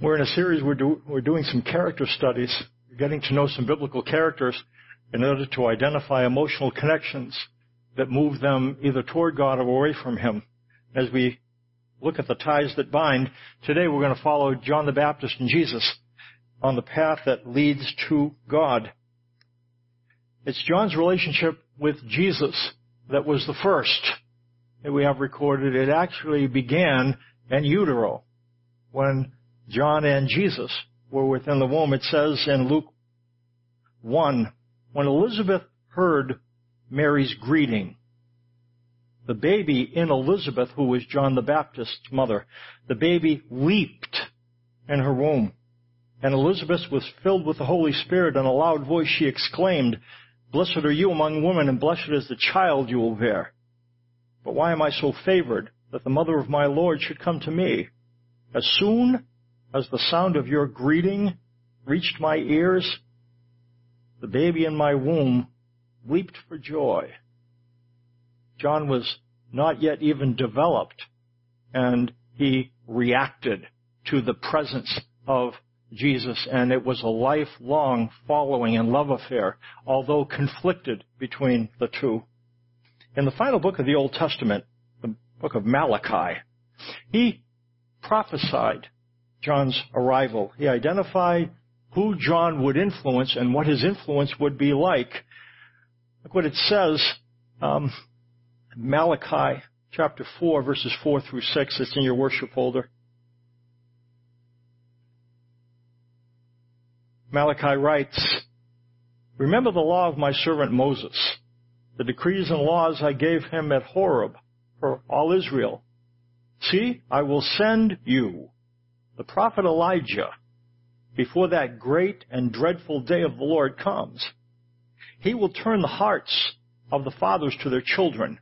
We're in a series, we're, do, we're doing some character studies, getting to know some biblical characters in order to identify emotional connections that move them either toward God or away from Him. As we look at the ties that bind, today we're going to follow John the Baptist and Jesus on the path that leads to God. It's John's relationship with Jesus that was the first that we have recorded. It actually began in utero when John and Jesus were within the womb. It says in Luke 1, when Elizabeth heard Mary's greeting, the baby in Elizabeth, who was John the Baptist's mother, the baby leaped in her womb. And Elizabeth was filled with the Holy Spirit. In a loud voice she exclaimed, Blessed are you among women, and blessed is the child you will bear. But why am I so favored that the mother of my Lord should come to me? As soon as the sound of your greeting reached my ears, the baby in my womb leaped for joy. John was not yet even developed, and he reacted to the presence of Jesus, and it was a lifelong following and love affair, although conflicted between the two. In the final book of the Old Testament, the book of Malachi, he prophesied John's arrival. He identified who John would influence and what his influence would be like. Look what it says, um, Malachi chapter 4 verses 4 through 6. It's in your worship folder. Malachi writes, Remember the law of my servant Moses, the decrees and laws I gave him at Horeb for all Israel. See, I will send you the prophet Elijah before that great and dreadful day of the Lord comes. He will turn the hearts of the fathers to their children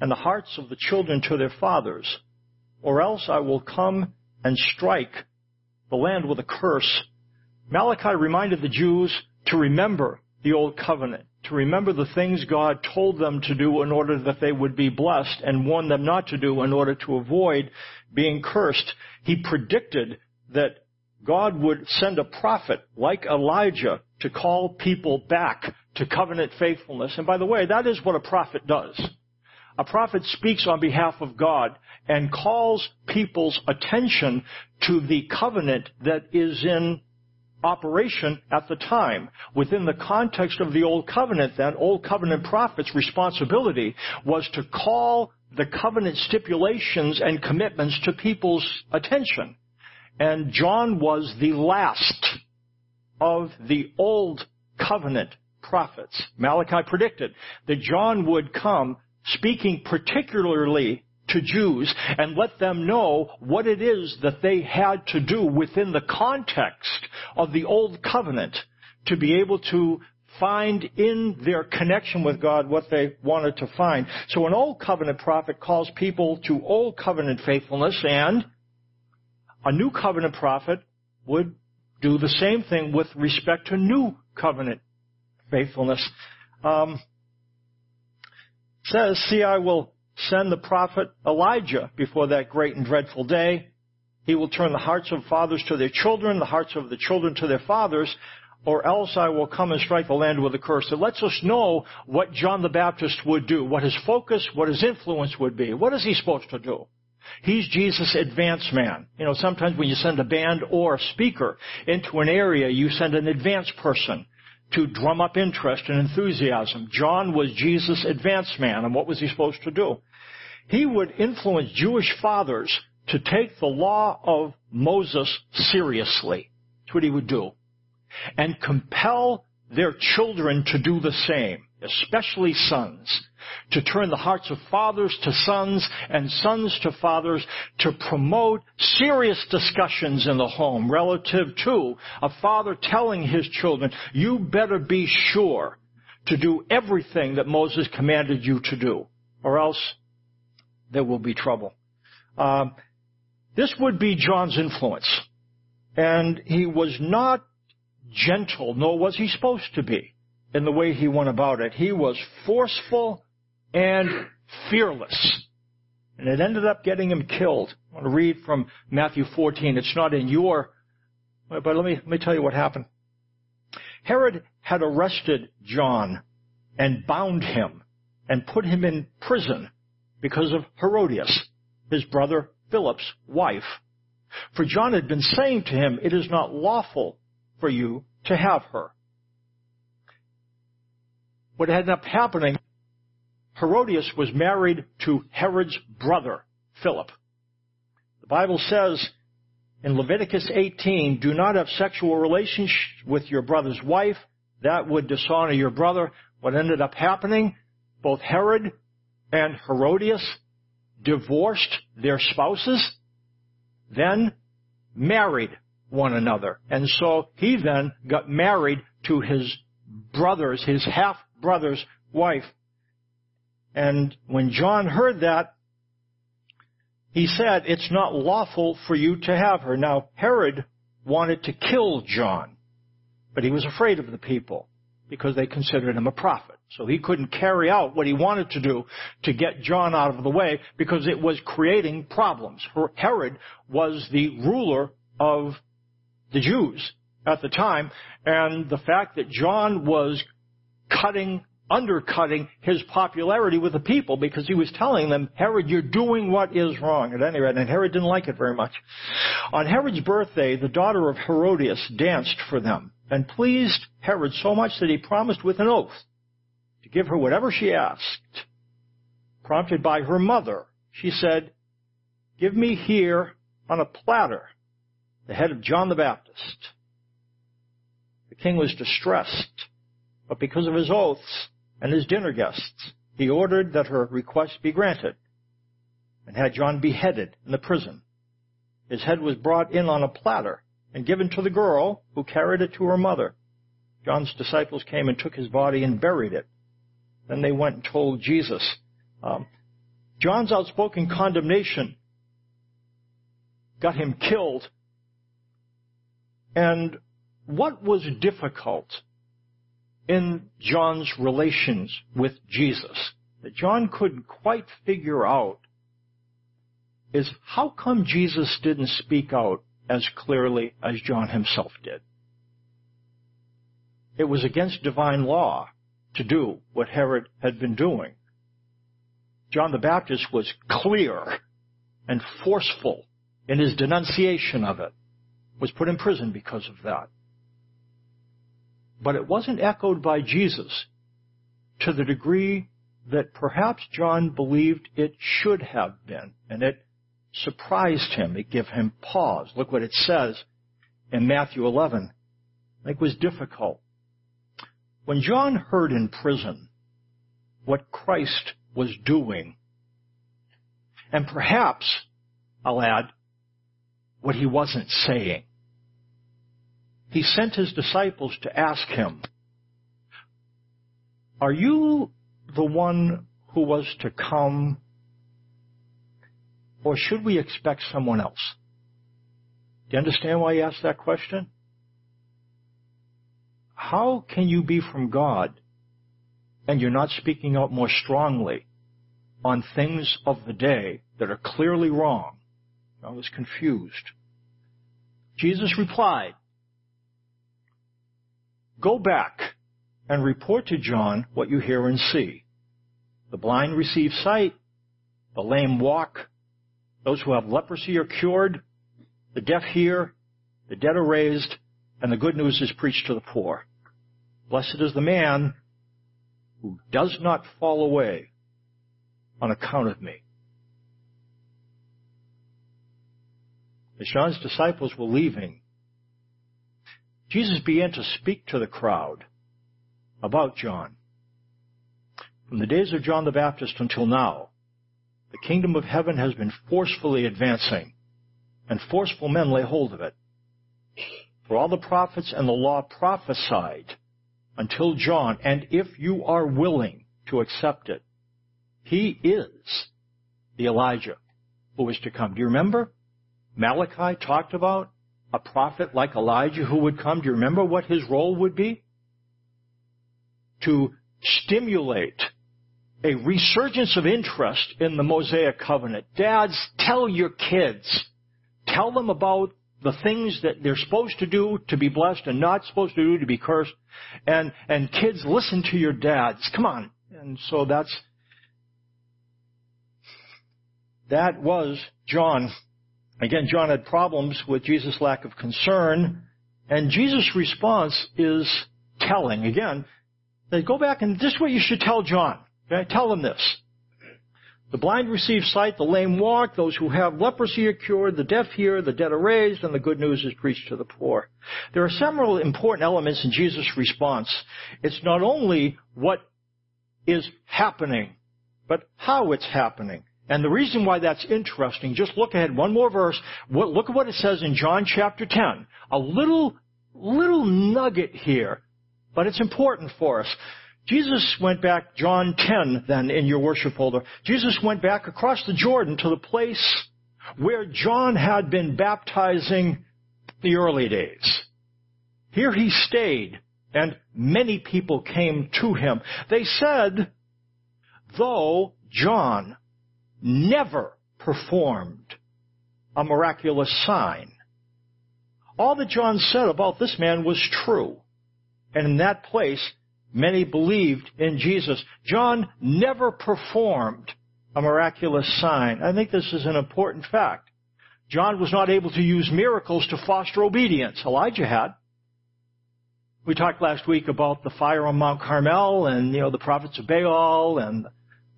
and the hearts of the children to their fathers, or else I will come and strike the land with a curse. Malachi reminded the Jews to remember the old covenant, to remember the things God told them to do in order that they would be blessed and warned them not to do in order to avoid being cursed. He predicted that God would send a prophet like Elijah to call people back to covenant faithfulness. And by the way, that is what a prophet does. A prophet speaks on behalf of God and calls people's attention to the covenant that is in operation at the time. Within the context of the Old Covenant then, Old Covenant prophets' responsibility was to call the covenant stipulations and commitments to people's attention. And John was the last of the Old Covenant prophets. Malachi predicted that John would come speaking particularly to Jews and let them know what it is that they had to do within the context of the Old Covenant to be able to find in their connection with God what they wanted to find. So an Old Covenant prophet calls people to Old Covenant faithfulness and a New Covenant prophet would do the same thing with respect to New Covenant faithfulness. Um, says, see, I will send the prophet Elijah before that great and dreadful day. He will turn the hearts of fathers to their children, the hearts of the children to their fathers, or else I will come and strike the land with a curse. It lets us know what John the Baptist would do, what his focus, what his influence would be. What is he supposed to do? He's Jesus' advance man. You know, sometimes when you send a band or a speaker into an area, you send an advance person to drum up interest and enthusiasm. John was Jesus' advance man, and what was he supposed to do? He would influence Jewish fathers to take the law of Moses seriously. That's what he would do. And compel their children to do the same, especially sons to turn the hearts of fathers to sons and sons to fathers to promote serious discussions in the home relative to a father telling his children, you better be sure to do everything that Moses commanded you to do, or else there will be trouble. Um, this would be John's influence. And he was not gentle, nor was he supposed to be in the way he went about it. He was forceful and fearless. And it ended up getting him killed. I want to read from Matthew 14. It's not in your But let me, let me tell you what happened. Herod had arrested John and bound him and put him in prison because of Herodias, his brother Philip's wife. For John had been saying to him, it is not lawful for you to have her. What ended up happening, Herodias was married to Herod's brother, Philip. The Bible says in Leviticus 18, do not have sexual relations with your brother's wife. That would dishonor your brother. What ended up happening, both Herod and Herodias divorced their spouses, then married one another. And so he then got married to his brother's, his half brother's wife. And when John heard that, he said, it's not lawful for you to have her. Now, Herod wanted to kill John, but he was afraid of the people because they considered him a prophet. So he couldn't carry out what he wanted to do to get John out of the way because it was creating problems. Herod was the ruler of the Jews at the time, and the fact that John was cutting, undercutting his popularity with the people because he was telling them, Herod, you're doing what is wrong. At any rate, and Herod didn't like it very much. On Herod's birthday, the daughter of Herodias danced for them and pleased Herod so much that he promised with an oath to give her whatever she asked. Prompted by her mother, she said, give me here on a platter the head of John the Baptist. The king was distressed, but because of his oaths and his dinner guests, he ordered that her request be granted and had John beheaded in the prison. His head was brought in on a platter and given to the girl who carried it to her mother. John's disciples came and took his body and buried it. Then they went and told Jesus. Um, John's outspoken condemnation got him killed. And what was difficult in John's relations with Jesus that John couldn't quite figure out is how come Jesus didn't speak out as clearly as John himself did. It was against divine law to do what Herod had been doing. John the Baptist was clear and forceful in his denunciation of it, was put in prison because of that. But it wasn't echoed by Jesus to the degree that perhaps John believed it should have been, and it surprised him. It gave him pause. Look what it says in Matthew 11. It was difficult. When John heard in prison what Christ was doing, and perhaps, I'll add, what he wasn't saying, he sent his disciples to ask him, are you the one who was to come or should we expect someone else? Do you understand why he asked that question? How can you be from God and you're not speaking out more strongly on things of the day that are clearly wrong? I was confused. Jesus replied, Go back and report to John what you hear and see. The blind receive sight, the lame walk, those who have leprosy are cured, the deaf hear, the dead are raised, and the good news is preached to the poor. Blessed is the man who does not fall away on account of me. As John's disciples were leaving, Jesus began to speak to the crowd about John. From the days of John the Baptist until now, the kingdom of heaven has been forcefully advancing, and forceful men lay hold of it. For all the prophets and the law prophesied until John, and if you are willing to accept it, he is the Elijah who is to come. Do you remember? Malachi talked about a prophet like Elijah who would come. Do you remember what his role would be? To stimulate a resurgence of interest in the Mosaic covenant. Dads, tell your kids. Tell them about the things that they're supposed to do to be blessed and not supposed to do to be cursed. And, and kids, listen to your dads. Come on. And so that's, that was John. Again, John had problems with Jesus' lack of concern. And Jesus' response is telling. Again, they go back and this is what you should tell John. Okay? Tell them this. The blind receive sight, the lame walk, those who have leprosy are cured, the deaf hear, the dead are raised, and the good news is preached to the poor. There are several important elements in Jesus' response. It's not only what is happening, but how it's happening. And the reason why that's interesting, just look ahead one more verse. Look at what it says in John chapter 10. A little, little nugget here, but it's important for us. Jesus went back, John 10 then in your worship folder. Jesus went back across the Jordan to the place where John had been baptizing the early days. Here he stayed and many people came to him. They said, though John never performed a miraculous sign, all that John said about this man was true. And in that place, Many believed in Jesus. John never performed a miraculous sign. I think this is an important fact. John was not able to use miracles to foster obedience. Elijah had. We talked last week about the fire on Mount Carmel and, you know, the prophets of Baal and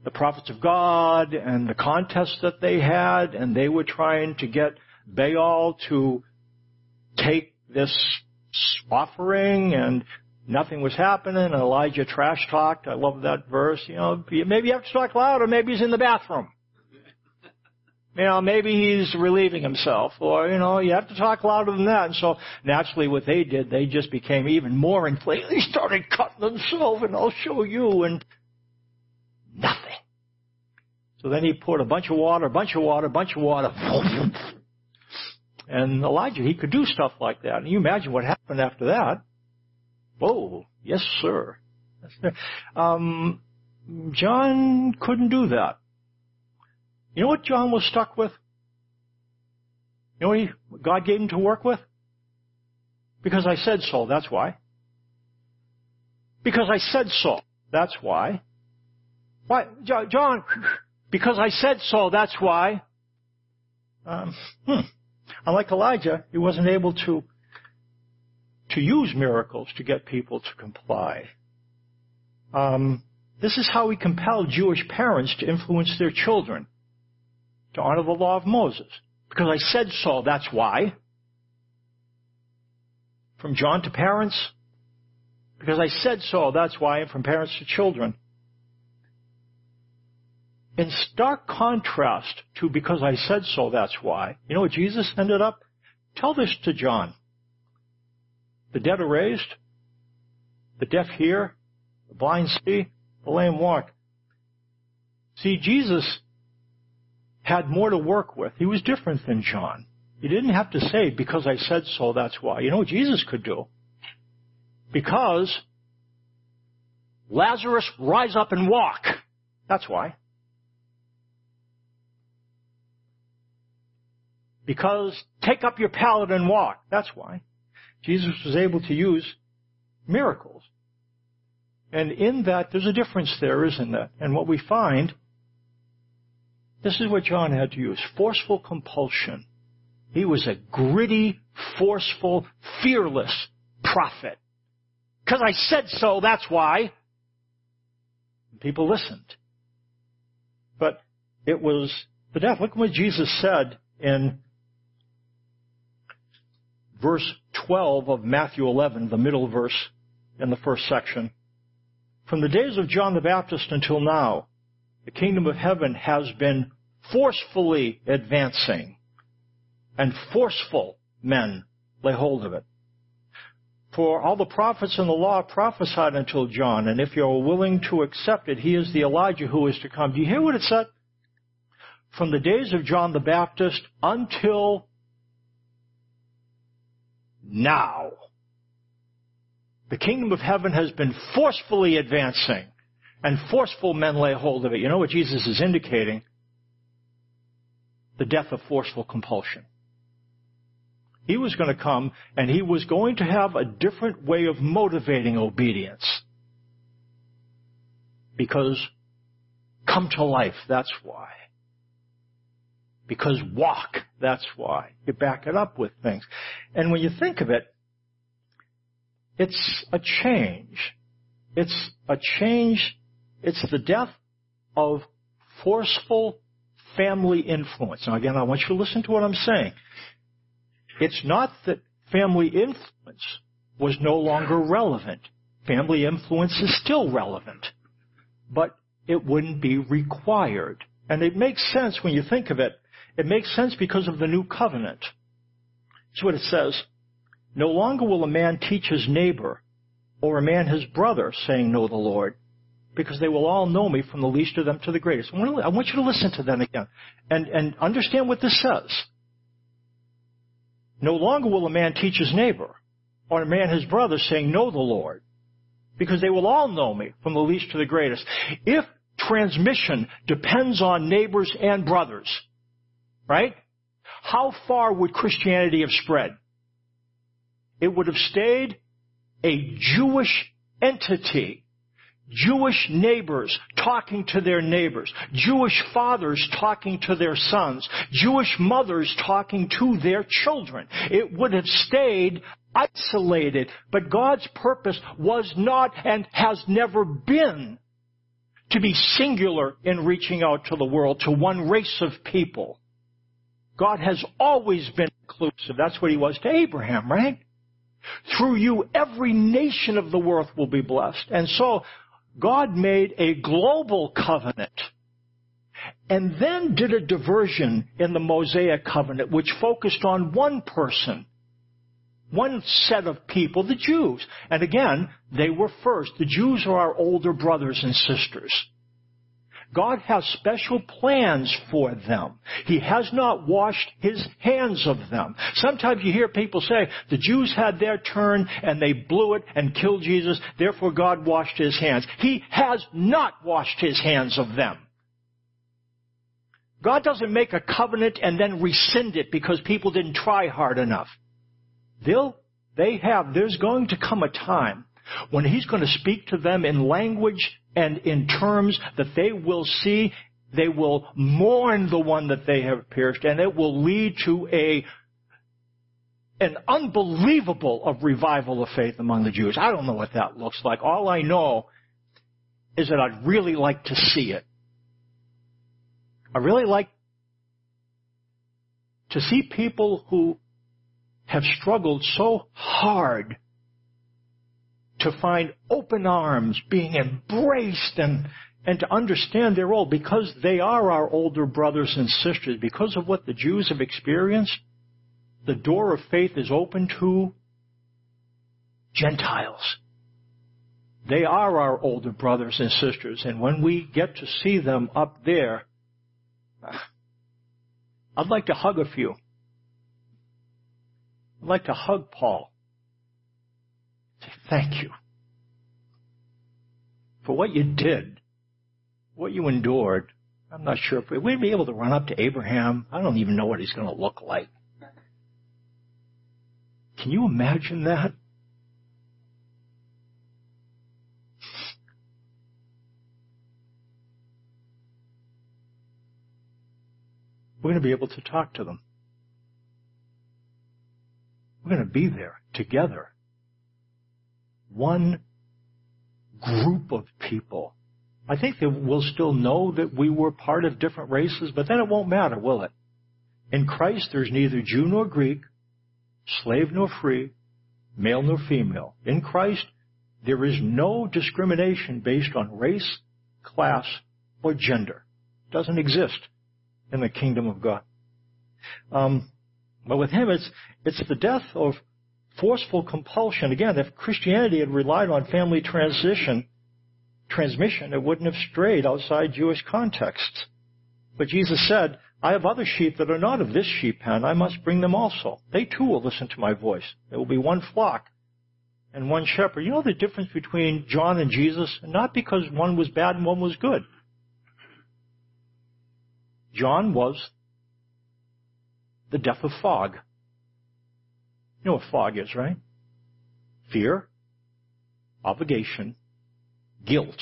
the prophets of God and the contest that they had and they were trying to get Baal to take this offering and nothing was happening, and Elijah trash talked. I love that verse. You know, maybe you have to talk louder. Maybe he's in the bathroom. You know, maybe he's relieving himself, or you know, you have to talk louder than that. And so naturally, what they did, they just became even more inflamed. They started cutting themselves, and I'll show you, and nothing. So then he poured a bunch of water, a bunch of water, a bunch of water. And Elijah, he could do stuff like that. And you imagine what happened after that. Oh, yes, sir. Um, John couldn't do that. You know what John was stuck with? You know what he, God gave him to work with? Because I said so, that's why. Because I said so, that's why. Why, John, because I said so, that's why. Um, hmm. Unlike Elijah, he wasn't able to to use miracles to get people to comply. Um, this is how he compelled Jewish parents to influence their children to honor the law of Moses. Because I said so, that's why. From John to parents, because I said so, that's why, and from parents to children. In stark contrast to because I said so, that's why, you know what Jesus ended up? Tell this to John. The dead are raised. The deaf hear. The blind see. The lame walk. See, Jesus had more to work with. He was different than John. He didn't have to say, because I said so, that's why. You know what Jesus could do? Because Lazarus, rise up and walk. That's why. Because take up your pallet and walk. That's why. Jesus was able to use miracles. And in that, there's a difference there, isn't there? And what we find, this is what John had to use. Forceful compulsion. He was a gritty, forceful, fearless prophet. Because I said so, that's why. People listened. But it was the death. Look what Jesus said in verse 12 of Matthew 11, the middle verse in the first section. From the days of John the Baptist until now, the kingdom of heaven has been forcefully advancing, and forceful men lay hold of it. For all the prophets and the law prophesied until John, and if you're willing to accept it, he is the Elijah who is to come. Do you hear what it said? From the days of John the Baptist until now. The kingdom of heaven has been forcefully advancing, and forceful men lay hold of it. You know what Jesus is indicating? The death of forceful compulsion. He was going to come and he was going to have a different way of motivating obedience. Because come to life, that's why. Because walk, that's why. You back it up with things. And when you think of it, it's a change. It's a change. It's the death of forceful family influence. Now again, I want you to listen to what I'm saying. It's not that family influence was no longer relevant. Family influence is still relevant. But it wouldn't be required. And it makes sense when you think of it. It makes sense because of the new covenant. That's what it says. No longer will a man teach his neighbor or a man his brother, saying, Know the Lord, because they will all know me from the least of them to the greatest. I want you to listen to them again and, and understand what this says. No longer will a man teach his neighbor or a man his brother saying, know the Lord, because they will all know me from the least to the greatest. If transmission depends on neighbors and brothers, right? How far would Christianity have spread? It would have stayed a Jewish entity Jewish neighbors talking to their neighbors, Jewish fathers talking to their sons, Jewish mothers talking to their children. It would have stayed isolated, but God's purpose was not and has never been to be singular in reaching out to the world, to one race of people. God has always been inclusive. That's what he was to Abraham, right? Through you, every nation of the world will be blessed. And so, God made a global covenant and then did a diversion in the Mosaic covenant which focused on one person, one set of people, the Jews. And again, they were first. The Jews are our older brothers and sisters. God has special plans for them. He has not washed his hands of them. Sometimes you hear people say, the Jews had their turn and they blew it and killed Jesus, therefore God washed his hands. He has not washed his hands of them. God doesn't make a covenant and then rescind it because people didn't try hard enough. They'll, they have, there's going to come a time when He's going to speak to them in language and in terms that they will see, they will mourn the one that they have pierced, and it will lead to a an unbelievable of revival of faith among the Jews. I don't know what that looks like. All I know is that I'd really like to see it. I really like to see people who have struggled so hard to find open arms, being embraced and, and to understand their role because they are our older brothers and sisters, because of what the Jews have experienced, the door of faith is open to Gentiles. They are our older brothers and sisters, and when we get to see them up there, I'd like to hug a few. I'd like to hug Paul. Say, thank you for what you did, what you endured. I'm not sure if we'd be able to run up to Abraham. I don't even know what he's going to look like. Can you imagine that? We're going to be able to talk to them. We're going to be there together one group of people. I think they will still know that we were part of different races, but then it won't matter, will it? In Christ, there's neither Jew nor Greek, slave nor free, male nor female. In Christ, there is no discrimination based on race, class, or gender. It doesn't exist in the kingdom of God. Um, but with him, it's it's the death of forceful compulsion. Again, if Christianity had relied on family transition, transmission, it wouldn't have strayed outside Jewish context. But Jesus said, I have other sheep that are not of this sheep pen. I must bring them also. They too will listen to my voice. There will be one flock and one shepherd. You know the difference between John and Jesus? Not because one was bad and one was good. John was the death of fog. You know what fog is, right? Fear, obligation, guilt,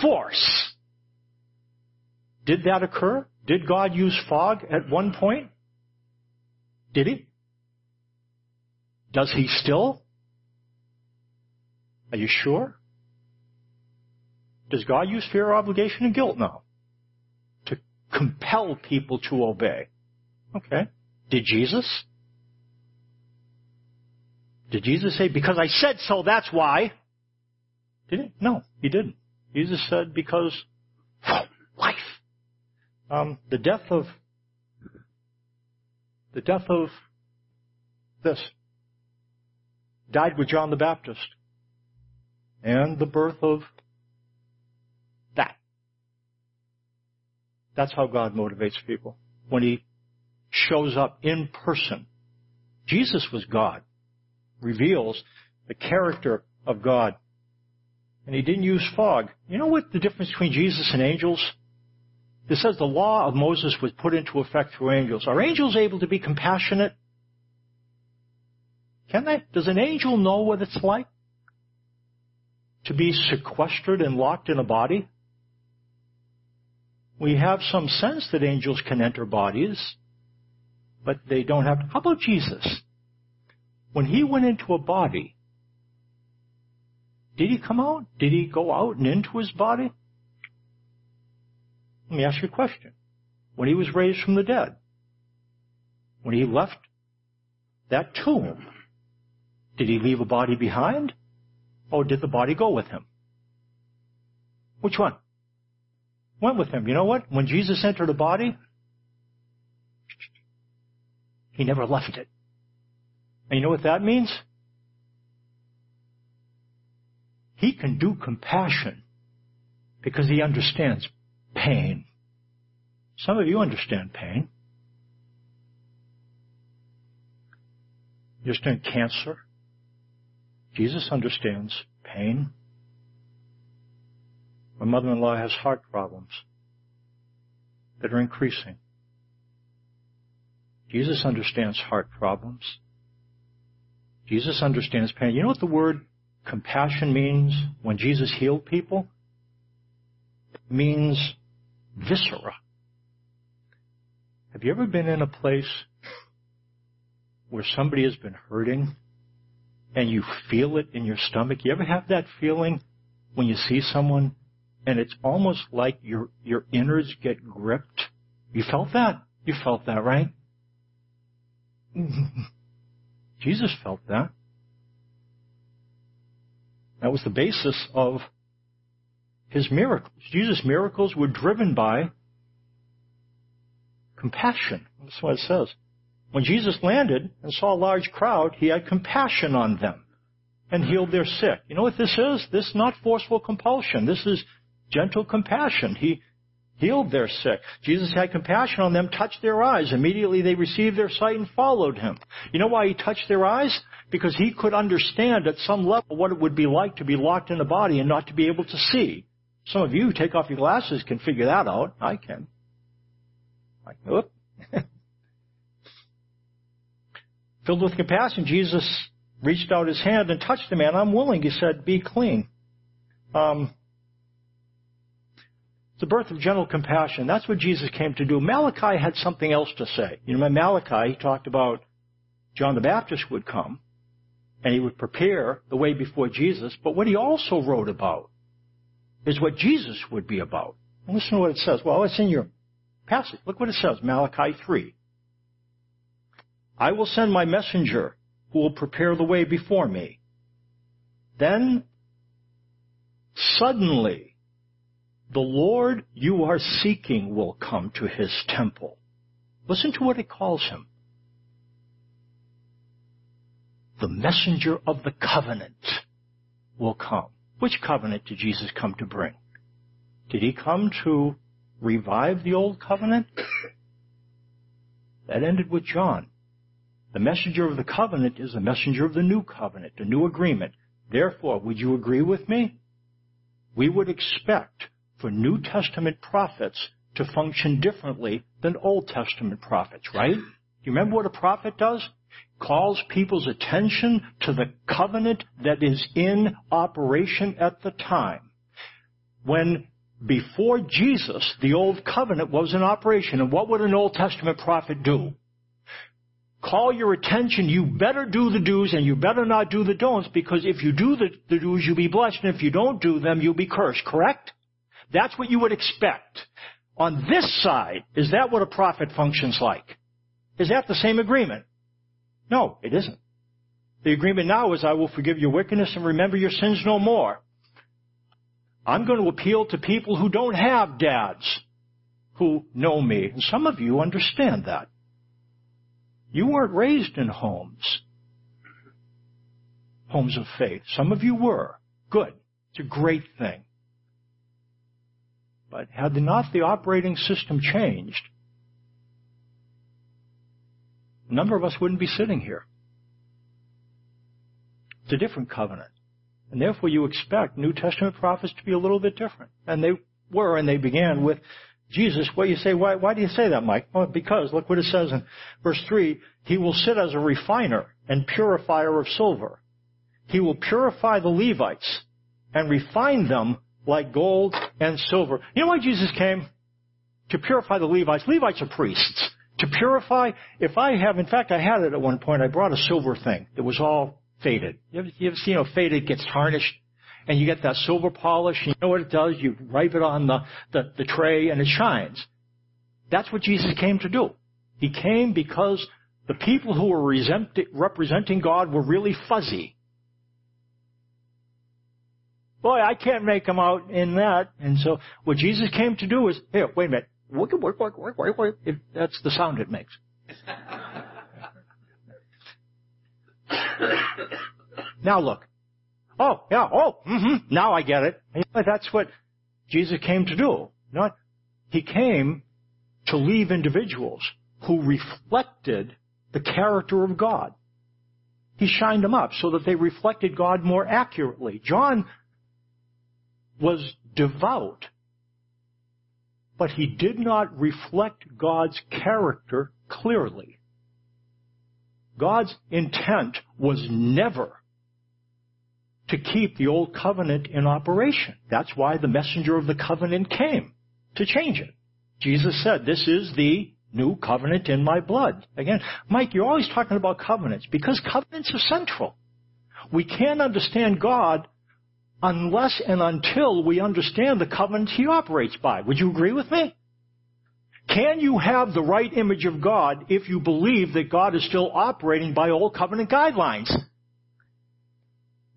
force. Did that occur? Did God use fog at one point? Did he? Does he still? Are you sure? Does God use fear, obligation, and guilt now? To compel people to obey. Okay. Did Jesus? Did Jesus say, because I said so, that's why? Did he? No, he didn't. Jesus said, because life. Um, the death of, the death of this died with John the Baptist and the birth of that. That's how God motivates people. When He shows up in person. Jesus was God. Reveals the character of God. And He didn't use fog. You know what the difference between Jesus and angels? It says the law of Moses was put into effect through angels. Are angels able to be compassionate? Can they? Does an angel know what it's like to be sequestered and locked in a body? We have some sense that angels can enter bodies, but they don't have. How about Jesus? When he went into a body, did he come out? Did he go out and into his body? Let me ask you a question. When he was raised from the dead, when he left that tomb, did he leave a body behind? Or did the body go with him? Which one? Went with him. You know what? When Jesus entered a body, he never left it. And you know what that means? He can do compassion because he understands pain. Some of you understand pain. You understand cancer. Jesus understands pain. My mother-in-law has heart problems that are increasing. Jesus understands heart problems. Jesus understands pain. You know what the word compassion means when Jesus healed people? It means viscera. Have you ever been in a place where somebody has been hurting and you feel it in your stomach. You ever have that feeling when you see someone and it's almost like your, your innards get gripped? You felt that? You felt that, right? Jesus felt that. That was the basis of his miracles. Jesus' miracles were driven by compassion. That's what it says. When Jesus landed and saw a large crowd, he had compassion on them and healed their sick. You know what this is? This is not forceful compulsion. This is gentle compassion. He healed their sick. Jesus had compassion on them, touched their eyes. Immediately they received their sight and followed him. You know why he touched their eyes? Because he could understand at some level what it would be like to be locked in a body and not to be able to see. Some of you who take off your glasses can figure that out. I can. I, whoop. Filled with compassion, Jesus reached out his hand and touched the man. I'm willing, he said, be clean. Um, the birth of gentle compassion. That's what Jesus came to do. Malachi had something else to say. You know, Malachi, he talked about John the Baptist would come and he would prepare the way before Jesus. But what he also wrote about is what Jesus would be about. And listen to what it says. Well, it's in your passage. Look what it says, Malachi 3. I will send my messenger who will prepare the way before me. Then, suddenly, the Lord you are seeking will come to his temple. Listen to what it calls him. The messenger of the covenant will come. Which covenant did Jesus come to bring? Did he come to revive the old covenant? That ended with John. The messenger of the covenant is the messenger of the new covenant, a new agreement. Therefore, would you agree with me? We would expect for New Testament prophets to function differently than Old Testament prophets, right? You remember what a prophet does? calls people's attention to the covenant that is in operation at the time. When before Jesus, the old covenant was in operation, and what would an Old Testament prophet do? Call your attention, you better do the do's and you better not do the don'ts, because if you do the, the do's, you'll be blessed, and if you don't do them, you'll be cursed, correct? That's what you would expect. On this side, is that what a prophet functions like? Is that the same agreement? No, it isn't. The agreement now is I will forgive your wickedness and remember your sins no more. I'm going to appeal to people who don't have dads who know me. And some of you understand that. You weren't raised in homes, homes of faith. Some of you were. Good. It's a great thing. But had not the operating system changed, a number of us wouldn't be sitting here. It's a different covenant. And therefore you expect New Testament prophets to be a little bit different. And they were, and they began with Jesus. Well, you say, why, why do you say that, Mike? Well, because look what it says in verse 3. He will sit as a refiner and purifier of silver. He will purify the Levites and refine them like gold and silver. You know why Jesus came? To purify the Levites. Levites are priests to purify. If I have, in fact, I had it at one point. I brought a silver thing. that was all faded. You ever, you ever you know, faded gets tarnished, and you get that silver polish. You know what it does? You wipe it on the, the the tray, and it shines. That's what Jesus came to do. He came because the people who were representing God were really fuzzy. Boy, I can't make them out in that. And so what Jesus came to do is, here, wait a minute work, work, work, work, work, work. If that's the sound it makes. now look. Oh, yeah, oh, mm-hmm, now I get it. That's what Jesus came to do. Not, he came to leave individuals who reflected the character of God. He shined them up so that they reflected God more accurately. John was devout but he did not reflect God's character clearly. God's intent was never to keep the old covenant in operation. That's why the messenger of the covenant came, to change it. Jesus said, this is the new covenant in my blood. Again, Mike, you're always talking about covenants because covenants are central. We can't understand God unless and until we understand the covenant he operates by. Would you agree with me? Can you have the right image of God if you believe that God is still operating by old covenant guidelines?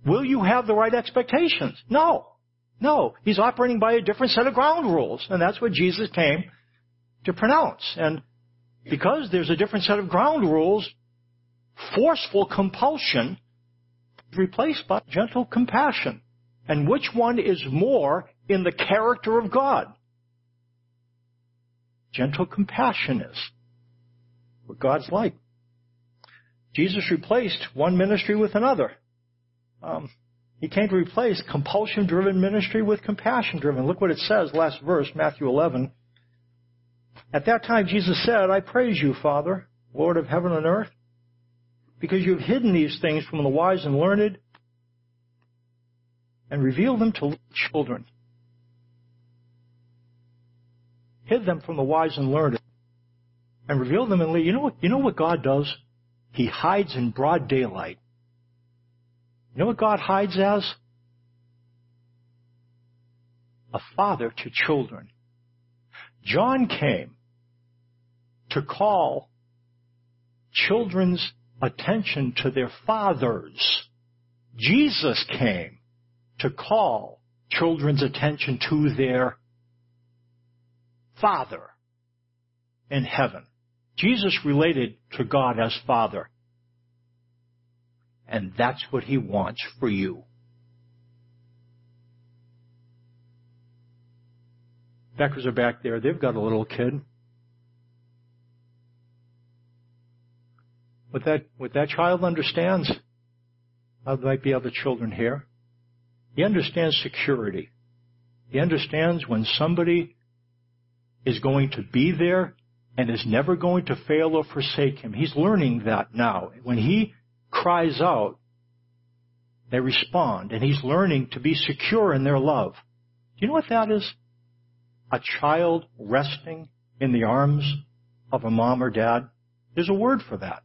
Will you have the right expectations? No. No. He's operating by a different set of ground rules. And that's what Jesus came to pronounce. And because there's a different set of ground rules, forceful compulsion replaced by gentle compassion. And which one is more in the character of God? Gentle compassion is what God's like. Jesus replaced one ministry with another. Um, he came to replace compulsion driven ministry with compassion driven. Look what it says, last verse, Matthew 11. At that time Jesus said, I praise you, Father, Lord of heaven and earth, because you have hidden these things from the wise and learned and revealed them to children. Hid them from the wise and learned and revealed them in you know what you know what God does? He hides in broad daylight. You know what God hides as? A father to children. John came to call children's attention to their fathers. Jesus came to call children's attention to their Father in heaven. Jesus related to God as Father. And that's what He wants for you. Beckers are back there. They've got a little kid. What that, what that child understands, might be other children here. He understands security. He understands when somebody is going to be there and is never going to fail or forsake him. He's learning that now. When he cries out, they respond, and he's learning to be secure in their love. Do you know what that is? A child resting in the arms of a mom or dad. There's a word for that.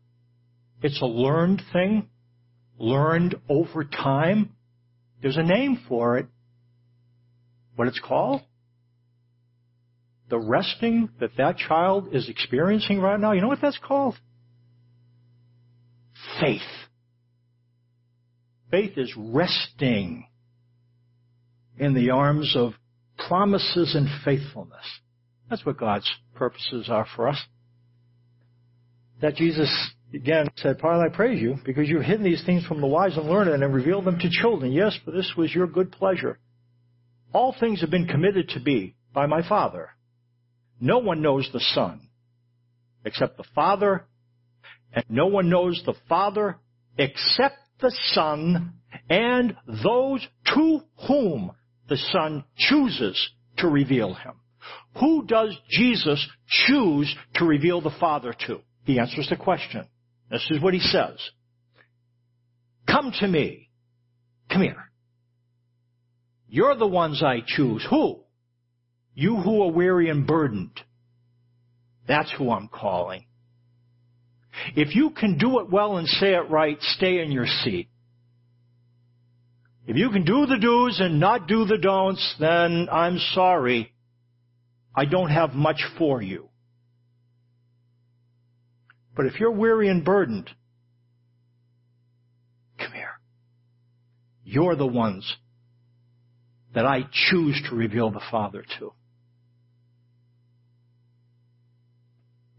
It's a learned thing, learned over time. There's a name for it. What it's called? The resting that that child is experiencing right now, you know what that's called? Faith. Faith is resting in the arms of promises and faithfulness. That's what God's purposes are for us. That Jesus again said, Father, I praise you because you've hidden these things from the wise and learned and revealed them to children. Yes, for this was your good pleasure. All things have been committed to me by my Father. No one knows the Son except the Father, and no one knows the Father except the Son and those to whom the Son chooses to reveal him. Who does Jesus choose to reveal the Father to? He answers the question. This is what he says. Come to me. Come here. You're the ones I choose. Who? You who are weary and burdened. That's who I'm calling. If you can do it well and say it right, stay in your seat. If you can do the do's and not do the don'ts, then I'm sorry. I don't have much for you. But if you're weary and burdened, come here. You're the ones that I choose to reveal the Father to.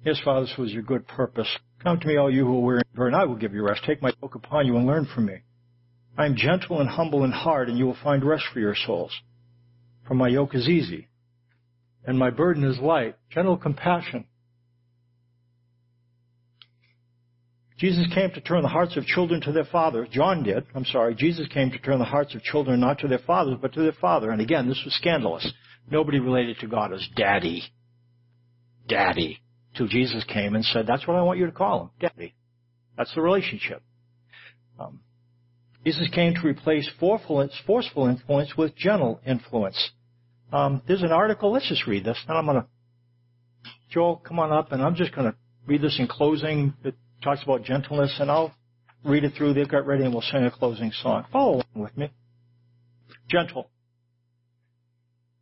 Yes, Father, this was your good purpose. Come to me, all you who are weary and burdened. I will give you rest. Take my yoke upon you and learn from me. I am gentle and humble in heart, and you will find rest for your souls. For my yoke is easy, and my burden is light. Gentle compassion. Jesus came to turn the hearts of children to their fathers. John did. I'm sorry. Jesus came to turn the hearts of children not to their fathers, but to their father. And again, this was scandalous. Nobody related to God as daddy. Daddy. Till Jesus came and said, that's what I want you to call him. Daddy. That's the relationship. Um, Jesus came to replace forceful influence with gentle influence. Um, there's an article. Let's just read this, and I'm going to. Joel, come on up, and I'm just going to read this in closing. It talks about gentleness, and I'll read it through. They'll get ready, and we'll sing a closing song. Follow along with me. Gentle.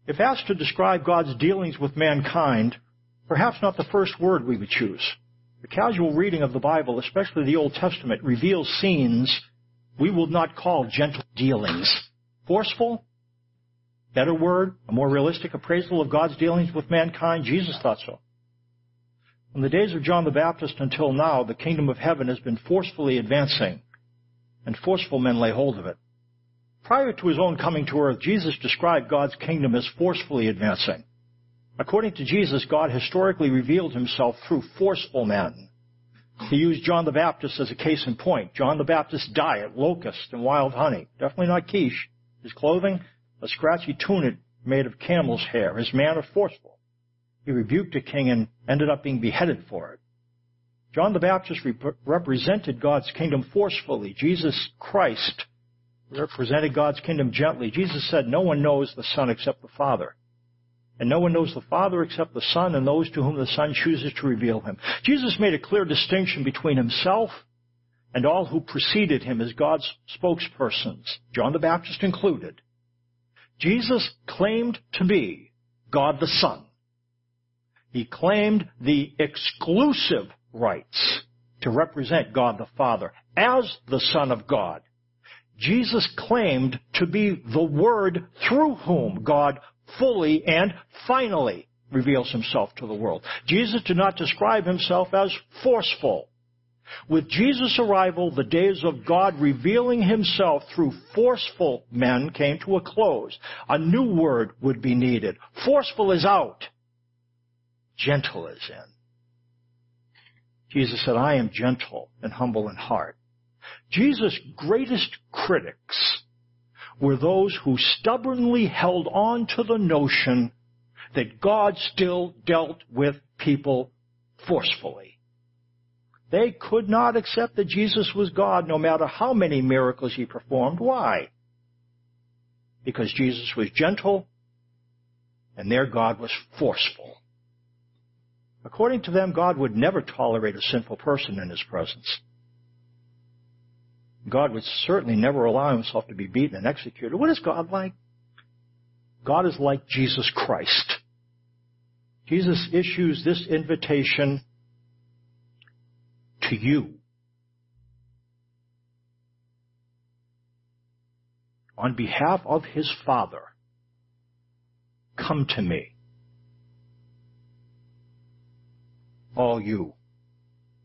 If asked to describe God's dealings with mankind, perhaps not the first word we would choose. The casual reading of the Bible, especially the Old Testament, reveals scenes we will not call gentle dealings. Forceful? Better word? A more realistic appraisal of God's dealings with mankind? Jesus thought so. From the days of John the Baptist until now, the kingdom of heaven has been forcefully advancing, and forceful men lay hold of it. Prior to his own coming to earth, Jesus described God's kingdom as forcefully advancing. According to Jesus, God historically revealed himself through forceful men. He used John the Baptist as a case in point. John the Baptist's diet, locust and wild honey. Definitely not quiche. His clothing, a scratchy tunic made of camel's hair. His manner forceful. He rebuked a king and ended up being beheaded for it. John the Baptist rep- represented God's kingdom forcefully. Jesus Christ represented God's kingdom gently. Jesus said, no one knows the Son except the Father. And no one knows the Father except the Son and those to whom the Son chooses to reveal him. Jesus made a clear distinction between himself and all who preceded him as God's spokespersons, John the Baptist included. Jesus claimed to be God the Son. He claimed the exclusive rights to represent God the Father as the Son of God. Jesus claimed to be the Word through whom God fully and finally reveals himself to the world. Jesus did not describe himself as forceful. With Jesus' arrival, the days of God revealing himself through forceful men came to a close. A new word would be needed. Forceful is out. Gentle is in. Jesus said, I am gentle and humble in heart. Jesus' greatest critics were those who stubbornly held on to the notion that God still dealt with people forcefully. They could not accept that Jesus was God no matter how many miracles he performed. Why? Because Jesus was gentle and their God was forceful. According to them, God would never tolerate a sinful person in his presence. God would certainly never allow himself to be beaten and executed. What is God like? God is like Jesus Christ. Jesus issues this invitation to you. On behalf of his Father, come to me. All you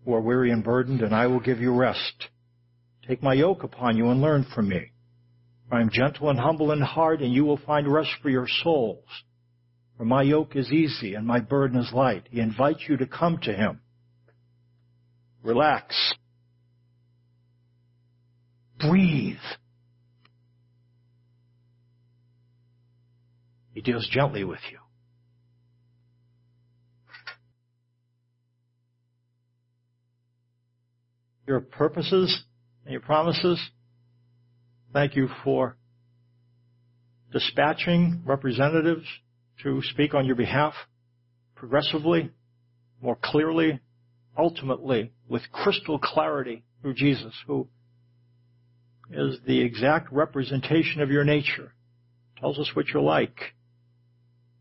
who are weary and burdened, and I will give you rest. Take my yoke upon you and learn from me. For I am gentle and humble in heart, and you will find rest for your souls. For my yoke is easy and my burden is light. He invites you to come to him. Relax. Breathe. He deals gently with you. Your purposes and your promises, thank you for dispatching representatives to speak on your behalf progressively, more clearly, ultimately, with crystal clarity through Jesus, who is the exact representation of your nature, tells us what you're like.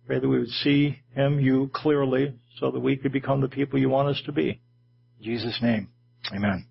Pray that we would see Him, you, clearly, so that we could become the people you want us to be. In Jesus' name, amen.